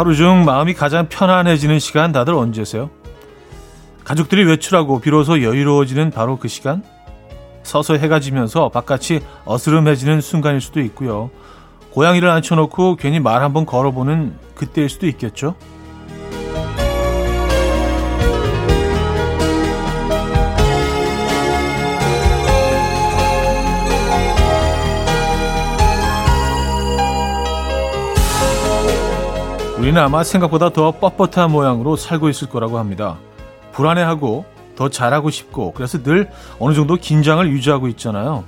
하루 중 마음이 가장 편안해지는 시간 다들 언제세요? 가족들이 외출하고 비로소 여유로워지는 바로 그 시간? 서서 해가 지면서 바깥이 어스름해지는 순간일 수도 있고요. 고양이를 앉혀놓고 괜히 말 한번 걸어보는 그때일 수도 있겠죠. 우리는 아마 생각보다 더 뻣뻣한 모양으로 살고 있을 거라고 합니다. 불안해하고 더 잘하고 싶고 그래서 늘 어느 정도 긴장을 유지하고 있잖아요.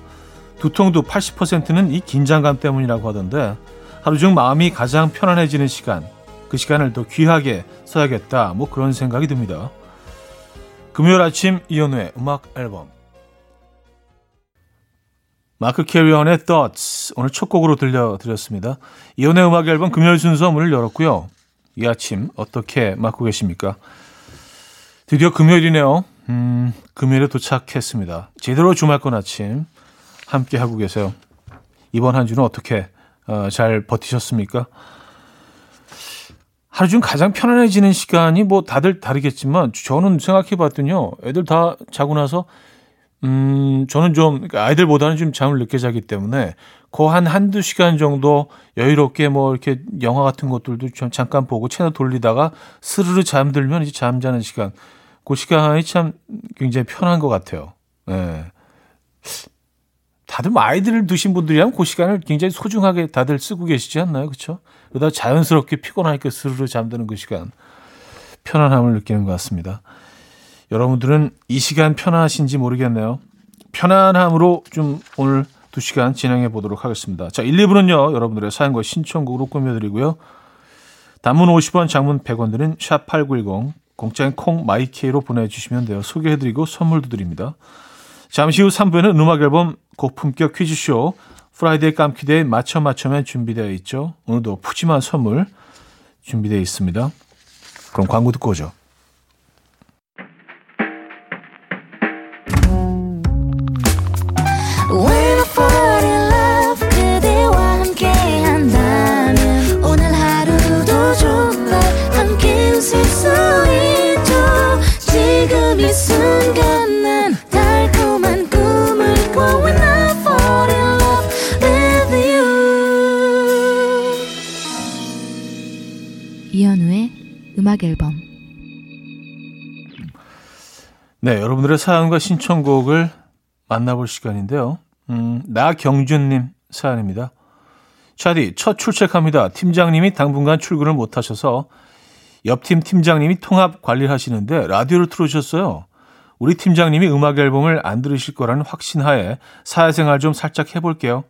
두통도 80%는 이 긴장감 때문이라고 하던데 하루 중 마음이 가장 편안해지는 시간 그 시간을 더 귀하게 써야겠다 뭐 그런 생각이 듭니다. 금요일 아침 이연우의 음악 앨범 마크 캐리언의 Thoughts 오늘 첫 곡으로 들려드렸습니다. 이혼의 음악 앨범 금요일 순서 문을 열었고요. 이 아침 어떻게 맞고 계십니까? 드디어 금요일이네요. 음, 금요일에 도착했습니다. 제대로 주말권 아침 함께 하고 계세요. 이번 한 주는 어떻게 어, 잘 버티셨습니까? 하루 중 가장 편안해지는 시간이 뭐 다들 다르겠지만 저는 생각해 봤더니요. 애들 다 자고 나서 음, 저는 좀, 그러니까 아이들보다는 좀 잠을 늦게 자기 때문에, 그한 한두 시간 정도 여유롭게 뭐 이렇게 영화 같은 것들도 좀 잠깐 보고 채널 돌리다가 스르르 잠들면 이제 잠자는 시간. 그 시간이 참 굉장히 편한 것 같아요. 예. 네. 다들 뭐 아이들을 두신 분들이라면 그 시간을 굉장히 소중하게 다들 쓰고 계시지 않나요? 그렇죠? 그러다 자연스럽게 피곤하니까 스르르 잠드는 그 시간. 편안함을 느끼는 것 같습니다. 여러분들은 이 시간 편하신지 모르겠네요. 편안함으로 좀 오늘 두 시간 진행해 보도록 하겠습니다. 자, 1, 2부는요, 여러분들의 사연과 신청곡으로 꾸며드리고요. 단문 50원, 장문 100원 드는 샵8910, 공짜인 콩 my K로 보내주시면 돼요. 소개해드리고 선물도 드립니다. 잠시 후 3부에는 음악 앨범 고품격 퀴즈쇼, Friday 깜퀴day 맞춰 맞춰맨 준비되어 있죠. 오늘도 푸짐한 선물 준비되어 있습니다. 그럼 광고 듣고 오죠. 여러분들의 사연과 신청곡을 만나볼 시간인데요. 음, 나경준님 사연입니다. 차디, 첫 출첵합니다. 팀장님이 당분간 출근을 못 하셔서 옆팀 팀장님이 통합 관리를 하시는데 라디오를 틀어주셨어요. 우리 팀장님이 음악 앨범을 안 들으실 거라는 확신하에 사회생활 좀 살짝 해볼게요.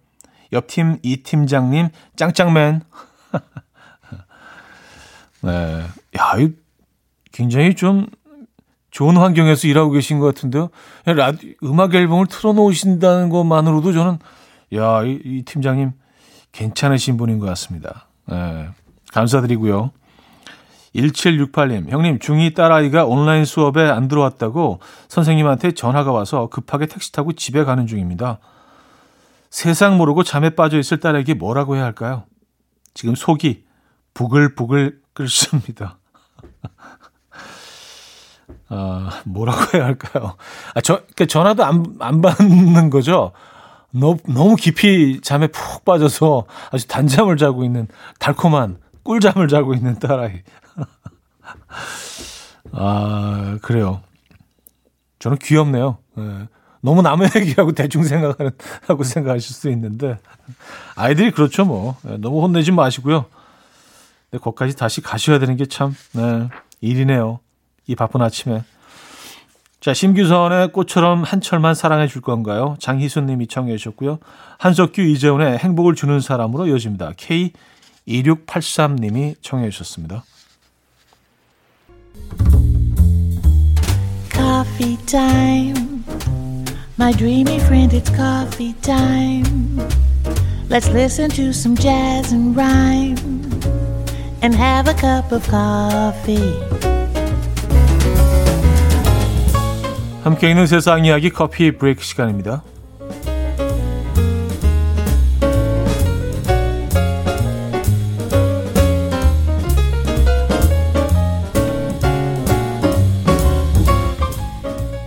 옆팀 이 팀장님 짱짱맨. 네. 야, 이 굉장히 좀 좋은 환경에서 일하고 계신 것 같은데요. 라디, 음악 앨범을 틀어놓으신다는 것만으로도 저는, 야, 이, 이 팀장님 괜찮으신 분인 것 같습니다. 네. 감사드리고요. 1768님, 형님, 중2 딸아이가 온라인 수업에 안 들어왔다고 선생님한테 전화가 와서 급하게 택시 타고 집에 가는 중입니다. 세상 모르고 잠에 빠져 있을 딸에게 뭐라고 해야 할까요? 지금 속이 부글부글 끓습니다. 아, 뭐라고 해야 할까요? 아, 저, 그러니까 전화도 안, 안 받는 거죠? 너무, 너무 깊이 잠에 푹 빠져서 아주 단잠을 자고 있는 달콤한 꿀잠을 자고 있는 딸아이. 아, 그래요. 저는 귀엽네요. 네. 너무 남의 얘기하고 대충 생각하는, 하고 생각하실 수 있는데, 아이들이 그렇죠, 뭐. 네, 너무 혼내지 마시고요. 네, 거기까지 다시 가셔야 되는 게 참, 네, 일이네요. 이 바쁜 아침에. 자, 심규선의 꽃처럼 한철만 사랑해 줄 건가요? 장희순 님이 청해 주셨고요. 한석규, 이재훈의 행복을 주는 사람으로 이어집니다. K2683 님이 청해 주셨습니다. Coffee time. My dreamy friend, it's coffee time. Let's listen to some jazz and rhyme and have a cup of coffee. 함께 있는 세상 이야기 커피 브레이크 시간입니다.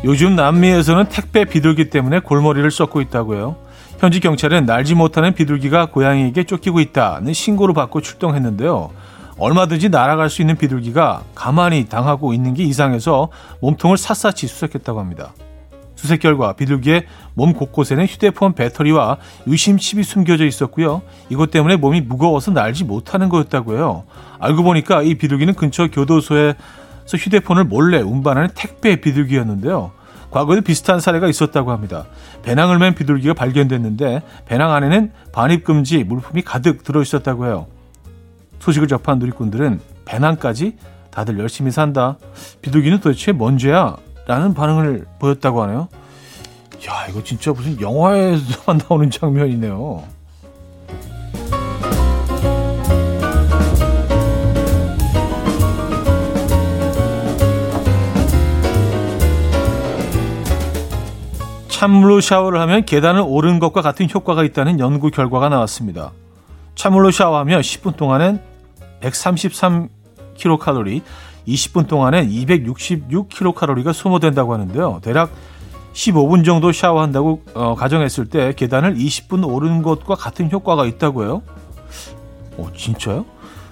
요즘 남미에서는 택배 비둘기 때문에 골머리를 썩고 있다고요. 현지 경찰은 날지 못하는 비둘기가 고양이에게 쫓기고 있다는 신고를 받고 출동했는데요. 얼마든지 날아갈 수 있는 비둘기가 가만히 당하고 있는 게 이상해서 몸통을 샅샅이 수색했다고 합니다. 수색 결과 비둘기의 몸 곳곳에는 휴대폰 배터리와 유심칩이 숨겨져 있었고요. 이것 때문에 몸이 무거워서 날지 못하는 거였다고 해요. 알고 보니까 이 비둘기는 근처 교도소에서 휴대폰을 몰래 운반하는 택배 비둘기였는데요. 과거에도 비슷한 사례가 있었다고 합니다. 배낭을 맨 비둘기가 발견됐는데 배낭 안에는 반입금지 물품이 가득 들어있었다고 해요. 소식을 접한 누리꾼들은 배낭까지 다들 열심히 산다. 비둘기는 도대체 뭔 죄야? 라는 반응을 보였다고 하네요. 야, 이거 진짜 무슨 영화에서만 나오는 장면이네요. 찬물로 샤워를 하면 계단을 오른 것과 같은 효과가 있다는 연구 결과가 나왔습니다. 찬물로 샤워하면 10분 동안은 133kcal, 20분 동안엔 266kcal가 소모된다고 하는데요. 대략 15분 정도 샤워한다고 어, 가정했을 때 계단을 20분 오르는 것과 같은 효과가 있다고요. 오, 진짜요?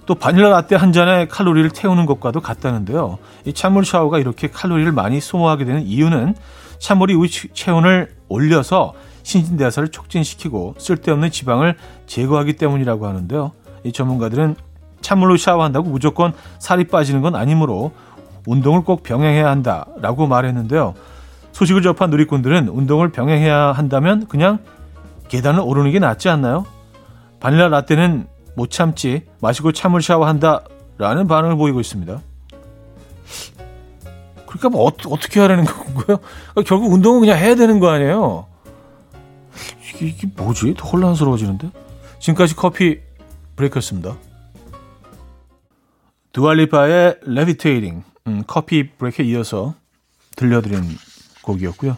또 바닐라 라떼 한 잔에 칼로리를 태우는 것과도 같다는데요. 이 찬물 샤워가 이렇게 칼로리를 많이 소모하게 되는 이유는 찬물이 우리 체온을 올려서 신진대사를 촉진시키고 쓸데없는 지방을 제거하기 때문이라고 하는데요. 이 전문가들은 찬물로 샤워한다고 무조건 살이 빠지는 건 아니므로 운동을 꼭 병행해야 한다라고 말했는데요. 소식을 접한 누리꾼들은 운동을 병행해야 한다면 그냥 계단을 오르는 게 낫지 않나요? 바닐라 라떼는 못 참지 마시고 찬물 샤워한다라는 반응을 보이고 있습니다. 그러니까 뭐 어, 떻게 하라는 건가요? 결국 운동은 그냥 해야 되는 거 아니에요? 이게, 뭐지? 더 혼란스러워지는데? 지금까지 커피 브레이크였습니다. 두알리파의 레비테이링 음, 커피 브레이크에 이어서 들려드린 곡이었고요.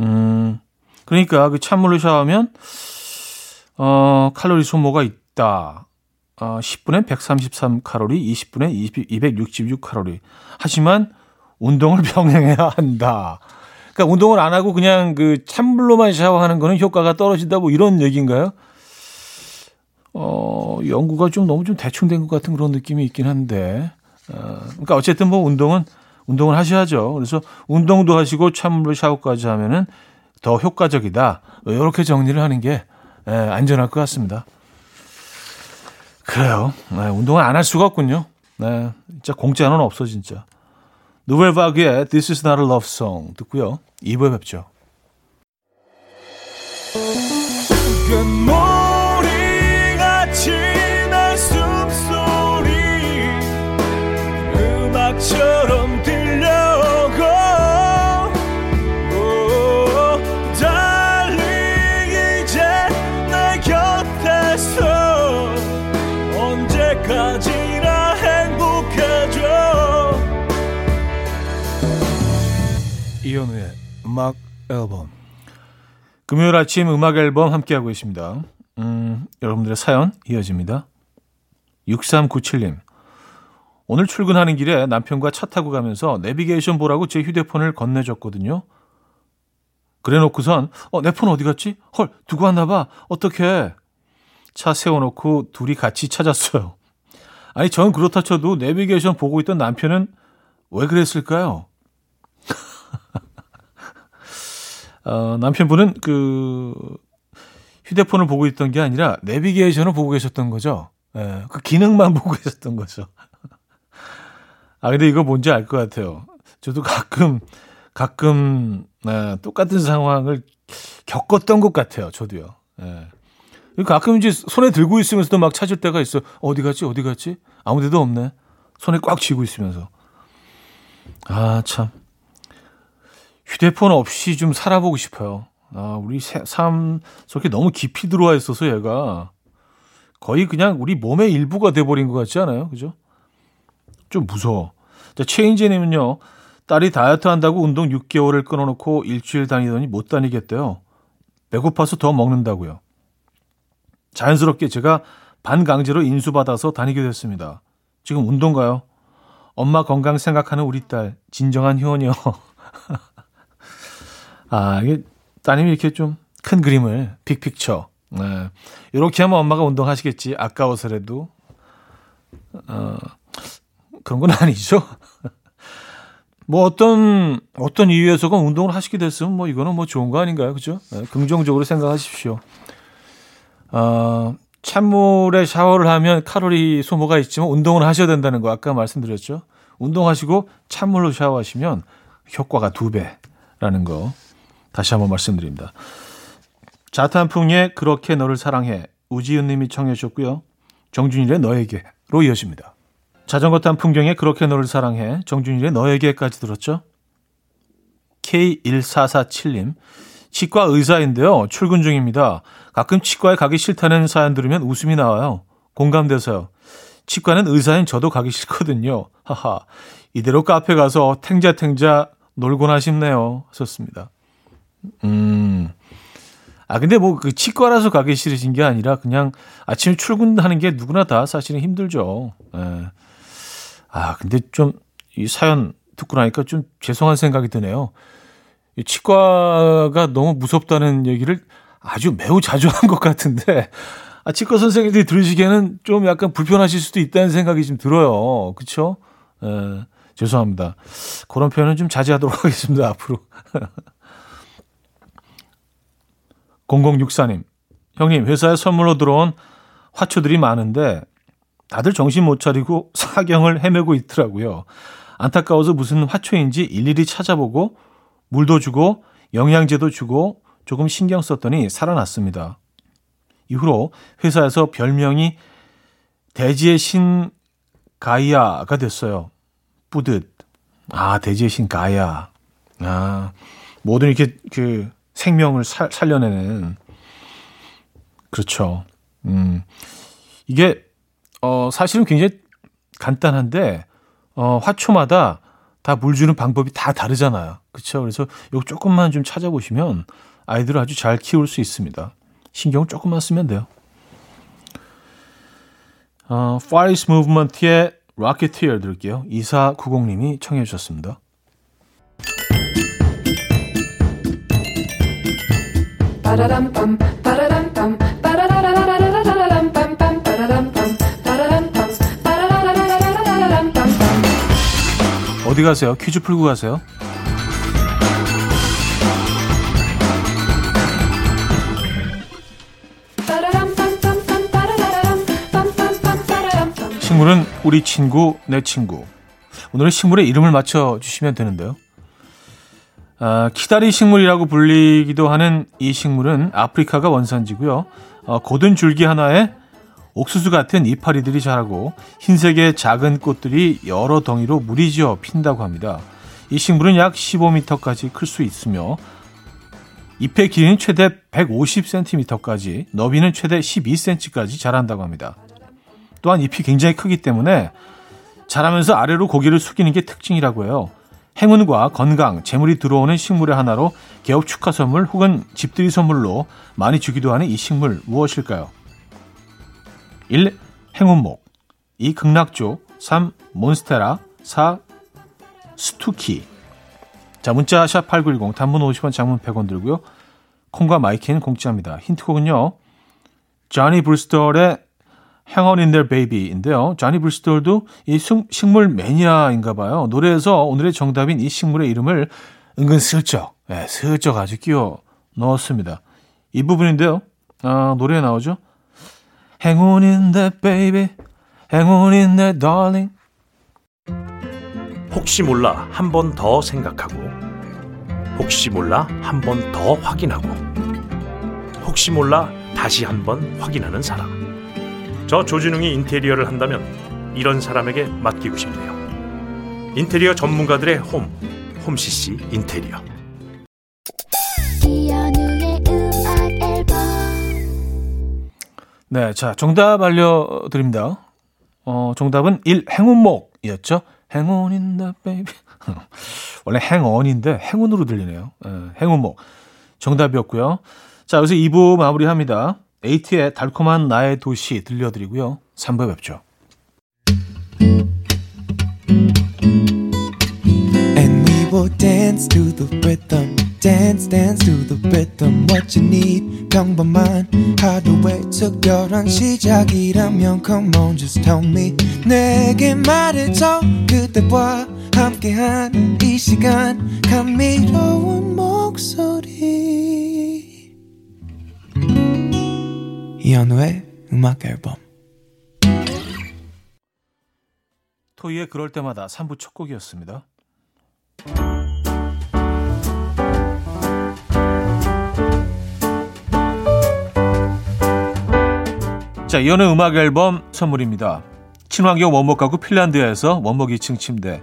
음, 그러니까 그 찬물로 샤워하면 어, 칼로리 소모가 있다. 어, 10분에 133 칼로리, 20분에 266 칼로리. 하지만 운동을 병행해야 한다. 그러니까 운동을 안 하고 그냥 그 찬물로만 샤워하는 거는 효과가 떨어진다 뭐 이런 얘기인가요? 어, 연구가 좀 너무 좀 대충 된 것 같은 그런 느낌이 있긴 한데. 어, 그러니까 어쨌든 뭐 운동은 운동을 하셔야죠. 그래서 운동도 하시고 찬물로 샤워까지 하면은 더 효과적이다. 이렇게 정리를 하는 게 예, 안전할 것 같습니다. 그래요. 네, 운동을 안 할 수가 없군요. 네, 진짜 공짜는 없어 진짜. 누벨바그의 This is not a love song 듣고요. 2부에 뵙죠. 이 음악 앨범 금요일 아침 음악 앨범 함께하고 계십니다. 음, 여러분들의 사연 이어집니다. 6397님 오늘 출근하는 길에 남편과 차 타고 가면서 내비게이션 보라고 제 휴대폰을 건네줬거든요. 그래 놓고선 어, 내 폰 어디 갔지? 헐 두고 왔나 봐. 어떡해. 차 세워놓고 둘이 같이 찾았어요. 아니 전 그렇다 쳐도 내비게이션 보고 있던 남편은 왜 그랬을까요? 어, 남편분은 그 휴대폰을 보고 있던 게 아니라 내비게이션을 보고 계셨던 거죠. 예, 그 기능만 보고 계셨던 거죠. 아, 근데 이거 뭔지 알 것 같아요. 저도 가끔, 가끔, 예, 똑같은 상황을 겪었던 것 같아요. 저도요. 예. 가끔 이제 손에 들고 있으면서도 막 찾을 때가 있어. 어디 갔지? 어디 갔지? 아무 데도 없네. 손에 꽉 쥐고 있으면서. 아, 참. 휴대폰 없이 좀 살아보고 싶어요. 아, 우리 삶 저렇게 너무 깊이 들어와 있어서 얘가 거의 그냥 우리 몸의 일부가 돼버린 것 같지 않아요? 그죠? 좀 무서워. 자, 체인지님은요, 딸이 다이어트 한다고 운동 6개월을 끊어놓고 일주일 다니더니 못 다니겠대요. 배고파서 더 먹는다고요. 자연스럽게 제가 반강제로 인수받아서 다니게 됐습니다. 지금 운동 가요. 엄마 건강 생각하는 우리 딸, 진정한 효녀. 아, 이게 따님이 이렇게 좀 큰 그림을 빅픽처. 네. 이렇게 하면 엄마가 운동하시겠지. 아까워서라도. 어, 그런 건 아니죠. 뭐 어떤 어떤 이유에서건 운동을 하시게 됐으면 뭐 이거는 뭐 좋은 거 아닌가요, 그죠? 네, 긍정적으로 생각하십시오. 어, 찬물에 샤워를 하면 칼로리 소모가 있지만 운동을 하셔야 된다는 거 아까 말씀드렸죠. 운동하시고 찬물로 샤워하시면 효과가 두 배라는 거 다시 한번 말씀드립니다. 자탄풍의 그렇게 너를 사랑해 우지은 님이 청해 주셨고요. 정준일의 너에게로 이어집니다. 자전거 탄 풍경에 그렇게 너를 사랑해 정준일의 너에게까지 들었죠. K1447님 치과 의사인데요. 출근 중입니다. 가끔 치과에 가기 싫다는 사연 들으면 웃음이 나와요. 공감돼서요. 치과는 의사인 저도 가기 싫거든요. 하하. 이대로 카페 가서 탱자탱자 놀곤 싶네요. 썼습니다. 음. 아, 근데 뭐 그 치과라서 가기 싫으신 게 아니라 그냥 아침에 출근하는 게 누구나 다 사실은 힘들죠. 예. 아, 근데 좀 이 사연 듣고 나니까 좀 죄송한 생각이 드네요. 이 치과가 너무 무섭다는 얘기를 아주 매우 자주 한 것 같은데, 아, 치과 선생님들이 들으시기에는 좀 약간 불편하실 수도 있다는 생각이 좀 들어요. 그쵸? 에, 죄송합니다. 그런 표현은 좀 자제하도록 하겠습니다, 앞으로. 0064님, 형님, 회사에 선물로 들어온 화초들이 많은데, 다들 정신 못 차리고 사경을 헤매고 있더라고요. 안타까워서 무슨 화초인지 일일이 찾아보고 물도 주고 영양제도 주고 조금 신경 썼더니 살아났습니다. 이후로 회사에서 별명이 대지의 신 가이아가 됐어요. 뿌듯. 아, 대지의 신 가이아. 아, 모든 이렇게 그 생명을 살, 살려내는. 그렇죠. 음. 이게, 어, 사실은 굉장히 간단한데, 어, 화초마다 다 물 주는 방법이 다 다르잖아요. 그렇죠. 그래서 이거 조금만 좀 찾아보시면 아이들을 아주 잘 키울 수 있습니다. 신경을 조금만 쓰면 돼요. 어, Far East Movement의 Rocketeer 들을게요. 2490님이 청해 주셨습니다. 어디 가세요? 퀴즈 풀고 가세요? 식물은 우리 친구, 내 친구. 오늘은 식물의 이름을 맞춰 주시면 되는데요. 아, 키다리 식물이라고 불리기도 하는 이 식물은 아프리카가 원산지고요. 어, 고든 줄기 하나에 옥수수 같은 이파리들이 자라고 흰색의 작은 꽃들이 여러 덩이로 무리지어 핀다고 합니다. 이 식물은 약 15m까지 클 수 있으며 잎의 길이는 최대 150cm까지, 너비는 최대 12cm까지 자란다고 합니다. 또한 잎이 굉장히 크기 때문에 자라면서 아래로 고개를 숙이는 게 특징이라고 해요. 행운과 건강, 재물이 들어오는 식물의 하나로 개업 축하 선물 혹은 집들이 선물로 많이 주기도 하는 이 식물 무엇일까요? 1. 행운목 2. 극락조 3. 몬스테라 4. 스투키 자 문자 샵 8910 단문 50원 장문 100원 들고요. 콩과 my K는 공짜입니다. 힌트곡은요. 조니 브리스톨의 Hang on in there baby인데요. 조니 브리스톨도 이 식물 매니아인가 봐요. 노래에서 오늘의 정답인 이 식물의 이름을 은근 슬쩍, 네, 슬쩍 아주 끼워 넣었습니다. 이 부분인데요. 아, 노래에 나오죠. Hang on in there baby, hang on in there darling. 혹시 몰라 한 번 더 생각하고 혹시 몰라 한 번 더 확인하고 혹시 몰라 다시 한 번 확인하는 사람. 저 조진웅이 인테리어를 한다면 이런 사람에게 맡기고 싶네요. 인테리어 전문가들의 홈, 홈CC 인테리어. 네, 자 정답 알려드립니다. 어, 정답은 1 행운목이었죠. 행운인데 베이비. 원래 행언인데 행운으로 들리네요. 네, 행운목 정답이었고요. 자 여기서 2부 마무리합니다. 에이티의 달콤한 나의 도시 들려드리고요. 3부에 뵙죠. Dance to the rhythm dance dance to the rhythm what you need 평범한 하루의 특별한 시작이라면 come on just tell me 내게 말해줘 그대와 함께한 이 시간 감미로운 목소리 이현우의 음악 앨범 토이의 그럴 때마다 3부 첫 곡이었습니다. 자, 이현우의 음악 앨범 선물입니다. 친환경 원목 가구 핀란드에서 원목 2층 침대,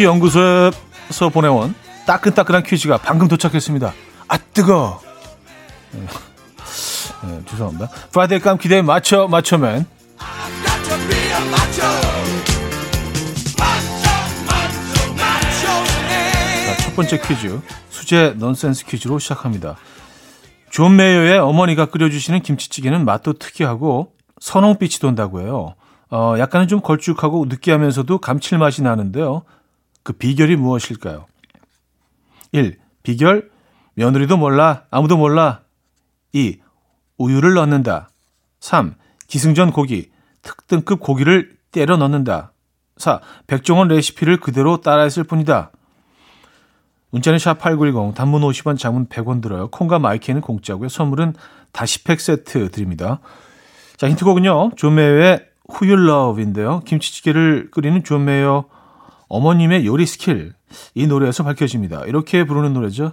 퀴즈 연구소에서 보내온 따끈따끈한 퀴즈가 방금 도착했습니다. 아 뜨거. 네, 네, 죄송합니다. Friday 깜퀴day 맞춰 맞춰맨. 자, 첫 번째 퀴즈 수제 넌센스 퀴즈로 시작합니다. 존 메이어의 어머니가 끓여주시는 김치찌개는 맛도 특이하고 선홍빛이 돈다고 해요. 어, 약간은 좀 걸쭉하고 느끼하면서도 감칠맛이 나는데요. 그 비결이 무엇일까요? 1. 비결 며느리도 몰라 아무도 몰라 2. 우유를 넣는다 3. 기승전 고기 특등급 고기를 때려 넣는다 4. 백종원 레시피를 그대로 따라했을 뿐이다 문자는 샵8910 단문 50원 장문 100원 들어요 콩과 my K는 공짜고요 선물은 다시팩 세트 드립니다 자 힌트곡은요 Who You Love인데요 김치찌개를 끓이는 존 메이어 어머님의 요리 스킬 이 노래에서 밝혀집니다. 이렇게 부르는 노래죠.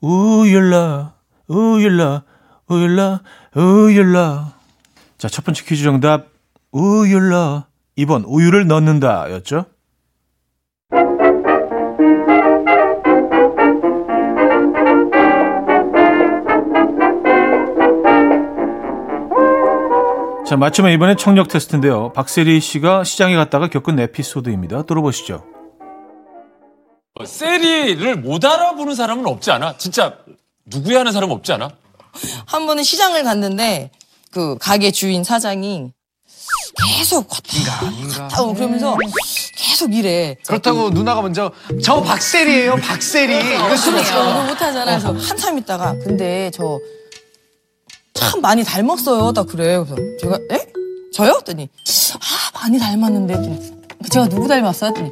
우율라 우율라 우율라 우율라 자, 첫 번째 퀴즈 정답 우율라 2번 우유를 넣는다 였죠. 자, 맞추면 이번엔 청력 테스트인데요. 박세리 씨가 시장에 갔다가 겪은 에피소드입니다. 들어보시죠. 세리를 못 알아보는 사람은 없지 않아? 진짜 누구야 하는 사람 없지 않아? 한 번은 시장을 갔는데 그 가게 주인 사장이 계속 걷다 걷다 어, 그러면서 계속 이래. 그렇다고 누나가 먼저 저 박세리예요 박세리 그러니까 없어 그걸 못하잖아. 그래서 한참 있다가 근데 저 참 많이 닮았어요. 딱 그래. 그래서 제가 에? 저요? 했더니 아 많이 닮았는데 했더니 제가 누구 닮았어요? 했더니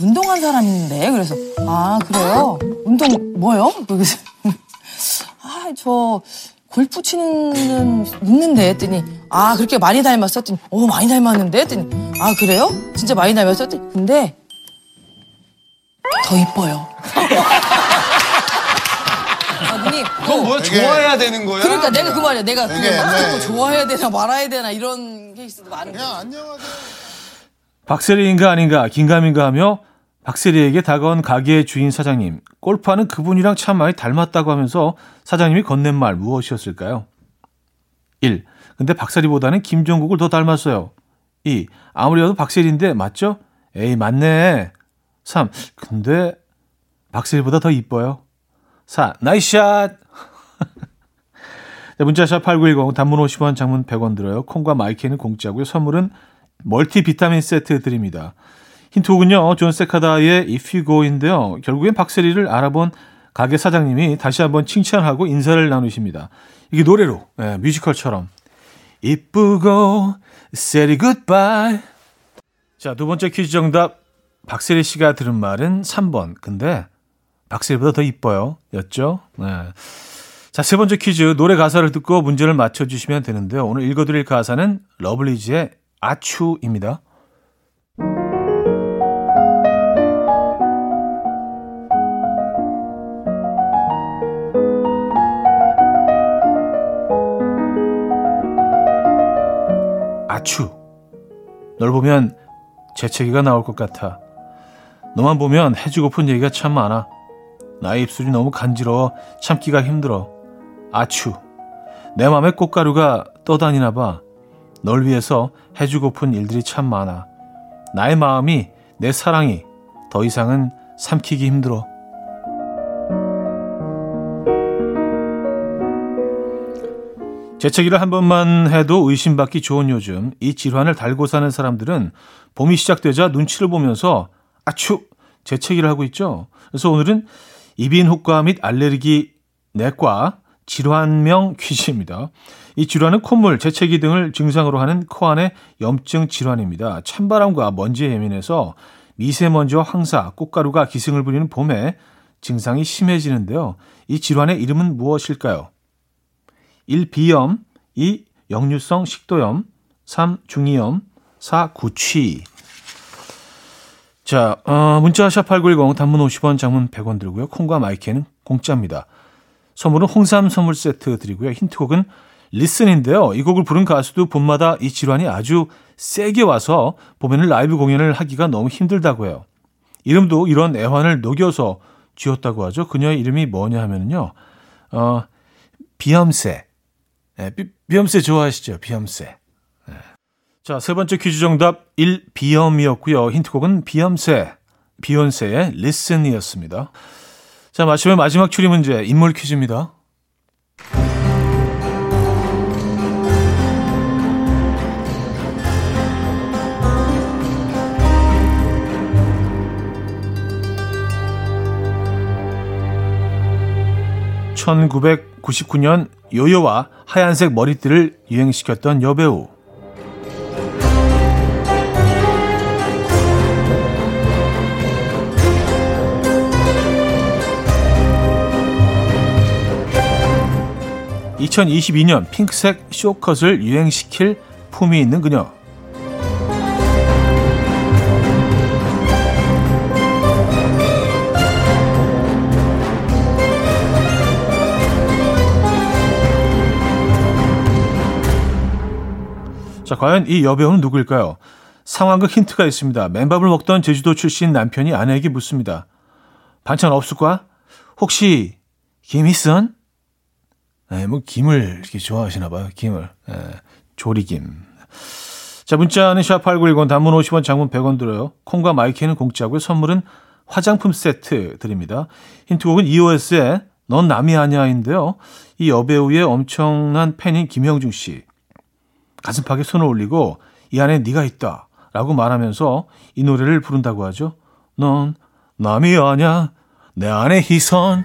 운동한 사람인데 그래서 아 그래요? 운동 뭐요? 그래서 아 저 골프 치는 있는데 했더니 아 그렇게 많이 닮았어? 했더니 어 많이 닮았는데 했더니 아 그래요? 진짜 많이 닮았어? 했더니 근데 더 이뻐요. 아, 여자분이 그건 뭐야? 되게- 좋아해야 되는 거야? 그러니까 내가 그 말이야. 내가 되게 그걸 막 네. 듣고 좋아해야 되나 말아야 되나 이런 케이스도 많은 거야. 그냥 안녕하세요. 박세리인가 아닌가 긴가민가 하며 박세리에게 다가온 가게의 주인 사장님 골프하는 그분이랑 참 많이 닮았다고 하면서 사장님이 건넨 말 무엇이었을까요? 1. 근데 박세리보다는 김종국을 더 닮았어요. 2. 아무리 봐도 박세리인데 맞죠? 에이 맞네. 3. 근데 박세리보다 더 이뻐요. 4. Nice shot. 네, 문자샵 8910 단문 50원 장문 100원 들어요. 콩과 my K는 공짜고요. 선물은 멀티 비타민 세트 드립니다. 힌트곡은요. 존 세카다의 If You Go인데요. 결국엔 박세리를 알아본 가게 사장님이 다시 한번 칭찬하고 인사를 나누십니다. 이게 노래로 예, 뮤지컬처럼 이쁘고 세리 굿바이 자, 두 번째 퀴즈 정답 박세리 씨가 들은 말은 3번. 근데 박세리보다 더 이뻐요. 였죠? 네. 자, 세 번째 퀴즈. 노래 가사를 듣고 문제를 맞춰주시면 되는데요. 오늘 읽어드릴 가사는 러블리즈의 아추입니다. 아추. 널 보면 재채기가 나올 것 같아. 너만 보면 해주고픈 얘기가 참 많아. 나의 입술이 너무 간지러워 참기가 힘들어. 아추. 내 맘에 꽃가루가 떠다니나 봐. 널 위해서 해주고픈 일들이 참 많아. 나의 마음이 내 사랑이 더 이상은 삼키기 힘들어. 재채기를 한 번만 해도 의심받기 좋은 요즘 이 질환을 달고 사는 사람들은 봄이 시작되자 눈치를 보면서 아추 재채기를 하고 있죠. 그래서 오늘은 이비인 호과 및 알레르기 내과 질환명 퀴즈입니다. 이 질환은 콧물, 재채기 등을 증상으로 하는 코 안의 염증 질환입니다. 찬바람과 먼지에 예민해서 미세먼지와 황사, 꽃가루가 기승을 부리는 봄에 증상이 심해지는데요. 이 질환의 이름은 무엇일까요? 1. 비염 2. 역류성 식도염 3. 중이염 4. 구취 자, 어, 문자 샵8910 단문 50원 장문 100원 들고요. 콩과 마이크는 공짜입니다. 선물은 홍삼 선물 세트 드리고요. 힌트곡은 리슨인데요. 이 곡을 부른 가수도 봄마다 이 질환이 아주 세게 와서 봄에는 라이브 공연을 하기가 너무 힘들다고 해요. 이름도 이런 애환을 녹여서 지었다고 하죠. 그녀의 이름이 뭐냐 하면요. 어, 비염세. 네, 비, 비염세 좋아하시죠? 비염세. 네. 자, 세 번째 퀴즈 정답 1. 비염이었고요. 힌트곡은 비염세, 비욘세의 Listen이었습니다. 자, 마지막 마지막 추리 문제 인물 퀴즈입니다. (1999년) 요요와 하얀색 머리띠를 유행시켰던 여배우 (2022년) 핑크색 쇼컷을 유행시킬 품이 있는 그녀 자, 과연 이 여배우는 누구일까요? 상황극 힌트가 있습니다. 맨밥을 먹던 제주도 출신 남편이 아내에게 묻습니다. 반찬 없을 거야? 혹시 김 있선? 네, 뭐 김을 이렇게 좋아하시나 봐요. 김을. 네, 조리김. 자, 문자는 샵8910 단문 50원, 장문 100원 들어요. 콩과 마이크는 공짜고요. 선물은 화장품 세트 드립니다. 힌트곡은 EOS의 넌 남이 아니야인데요. 이 여배우의 엄청난 팬인 김형중 씨. 가슴팍에 손을 올리고 이 안에 네가 있다 라고 말하면서 이 노래를 부른다고 하죠. 넌 남이 아냐 내 안에 희선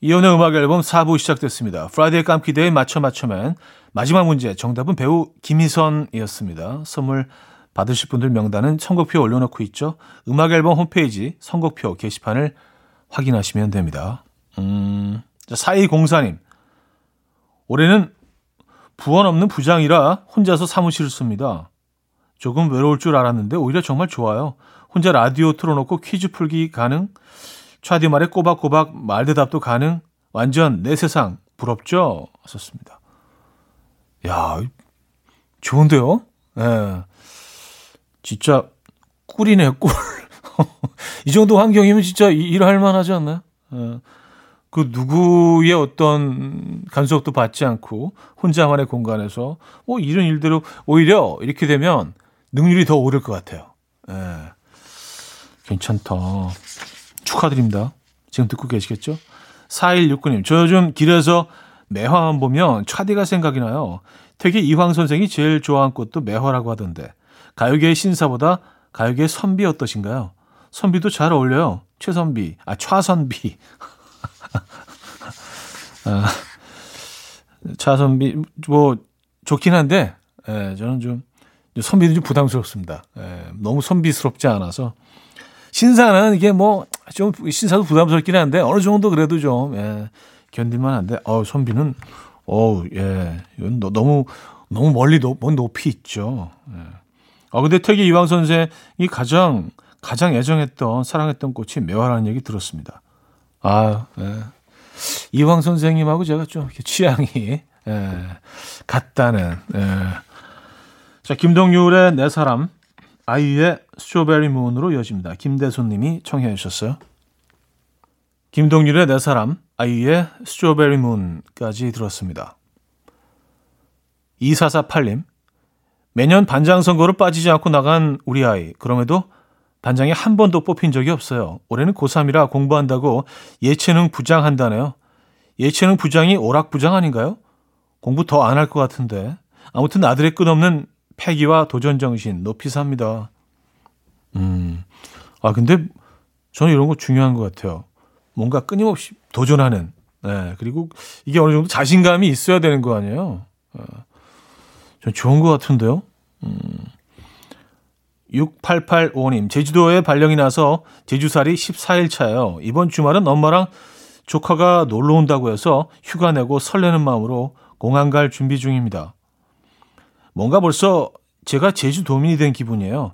이현우의 음악 앨범 4부 시작됐습니다. Friday 깜퀴day 맞춰 맞춰맨 마지막 문제 정답은 배우 김희선이었습니다. 선물 받으실 분들 명단은 선곡표 올려놓고 있죠. 음악 앨범 홈페이지 선곡표 게시판을 확인하시면 됩니다. 음, 4204님 올해는 부원 없는 부장이라 혼자서 사무실을 씁니다. 조금 외로울 줄 알았는데 오히려 정말 좋아요. 혼자 라디오 틀어놓고 퀴즈 풀기 가능, 차디 말에 꼬박꼬박 말 대답도 가능, 완전 내 세상 부럽죠? 하셨습니다. 야, 좋은데요? 예. 네. 진짜 꿀이네, 꿀. 이 정도 환경이면 진짜 일할 만하지 않나요? 예. 그 누구의 어떤 간섭도 받지 않고 혼자만의 공간에서 뭐 이런 일대로 오히려 이렇게 되면 능률이 더 오를 것 같아요. 예. 괜찮다. 축하드립니다. 지금 듣고 계시겠죠? 4169님, 저 요즘 길에서 매화만 보면 차디가 생각이 나요. 되게 이황 선생이 제일 좋아하는 꽃도 매화라고 하던데 가요계의 신사보다 가요계의 선비 어떠신가요? 선비도 잘 어울려요. 최선비, 아 차선비. 아, 차선비 뭐 좋긴 한데 예, 저는 좀 선비는 좀 부담스럽습니다. 예, 너무 선비스럽지 않아서 신사는 이게 뭐 좀 신사도 부담스럽긴 한데 어느 정도 그래도 좀 예, 견딜만 한데 어 선비는 어우 예 너무 너무 멀리 높, 높이 있죠. 예. 아 근데 태기 이황 선생이 가장 가장 애정했던 사랑했던 꽃이 매화라는 얘기 들었습니다. 아 예. 이황 선생님하고 제가 좀 취향이 예, 같다는. 예. 자 김동률의 내 사람 아이유의 스트로베리 문으로 이어집니다. 김대손 님이 청해 주셨어요. 김동률의 내 사람, 아이유의 스트로베리 문까지 들었습니다. 2448님, 매년 반장 선거로 빠지지 않고 나간 우리 아이. 그럼에도 반장에 한 번도 뽑힌 적이 없어요. 올해는 고3이라 공부한다고 예체능 부장 한다네요. 예체능 부장이 오락 부장 아닌가요? 공부 더 안 할 것 같은데. 아무튼 아들의 끝없는 패기와 도전 정신 높이 삽니다. 음. 아, 근데 저는 이런 거 중요한 것 같아요. 뭔가 끊임없이 도전하는. 네. 그리고 이게 어느 정도 자신감이 있어야 되는 거 아니에요? 어. 전 좋은 것 같은데요. 음. 6885님, 제주도에 발령이 나서 제주살이 14일 차예요. 이번 주말은 엄마랑 조카가 놀러 온다고 해서 휴가 내고 설레는 마음으로 공항 갈 준비 중입니다. 뭔가 벌써 제가 제주 도민이 된 기분이에요.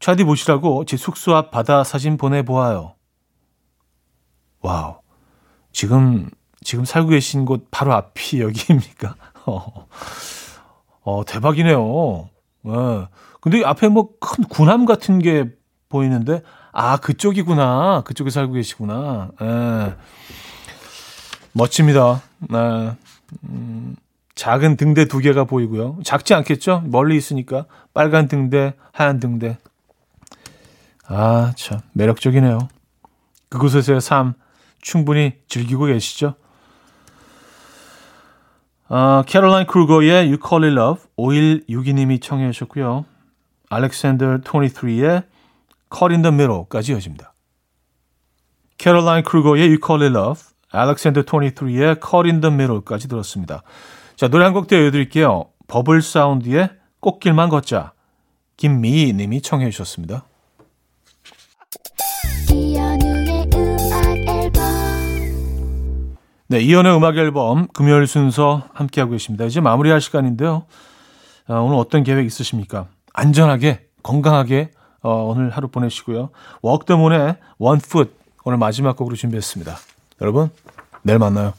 차디 보시라고 제 숙소 앞 바다 사진 보내보아요. Wow. 지금, 지금 살고 계신 곳 바로 앞이 여기입니까? 어, 어 대박이네요. 네. 근데 앞에 뭐 큰 군함 같은 게 보이는데, 아, 그쪽이구나. 그쪽에 살고 계시구나. 네. 멋집니다. 네. 음, 작은 등대 두 개가 보이고요. 작지 않겠죠? 멀리 있으니까. 빨간 등대, 하얀 등대. 아, 참. 매력적이네요. 그곳에서의 삶 충분히 즐기고 계시죠? 아, 캐롤라인 크루거의 You Call It Love 5162님이 청해 주셨고요. 알렉산더 23의 Caught in the Middle까지 이어집니다. 캐롤라인 크루거의 You Call It Love, 알렉산더 23의 Caught in the Middle까지 들었습니다. 자, 노래 한곡더 이어드릴게요. 버블 사운드의 꽃길만 걷자. 김미희 님이 청해 주셨습니다. 네, 이연의 음악 앨범 금요일 순서 함께하고 계십니다. 이제 마무리할 시간인데요. 아, 오늘 어떤 계획 있으십니까? 안전하게, 건강하게 어, 오늘 하루 보내시고요. 워크더문의 원풋 오늘 마지막 곡으로 준비했습니다. 여러분, 내일 만나요.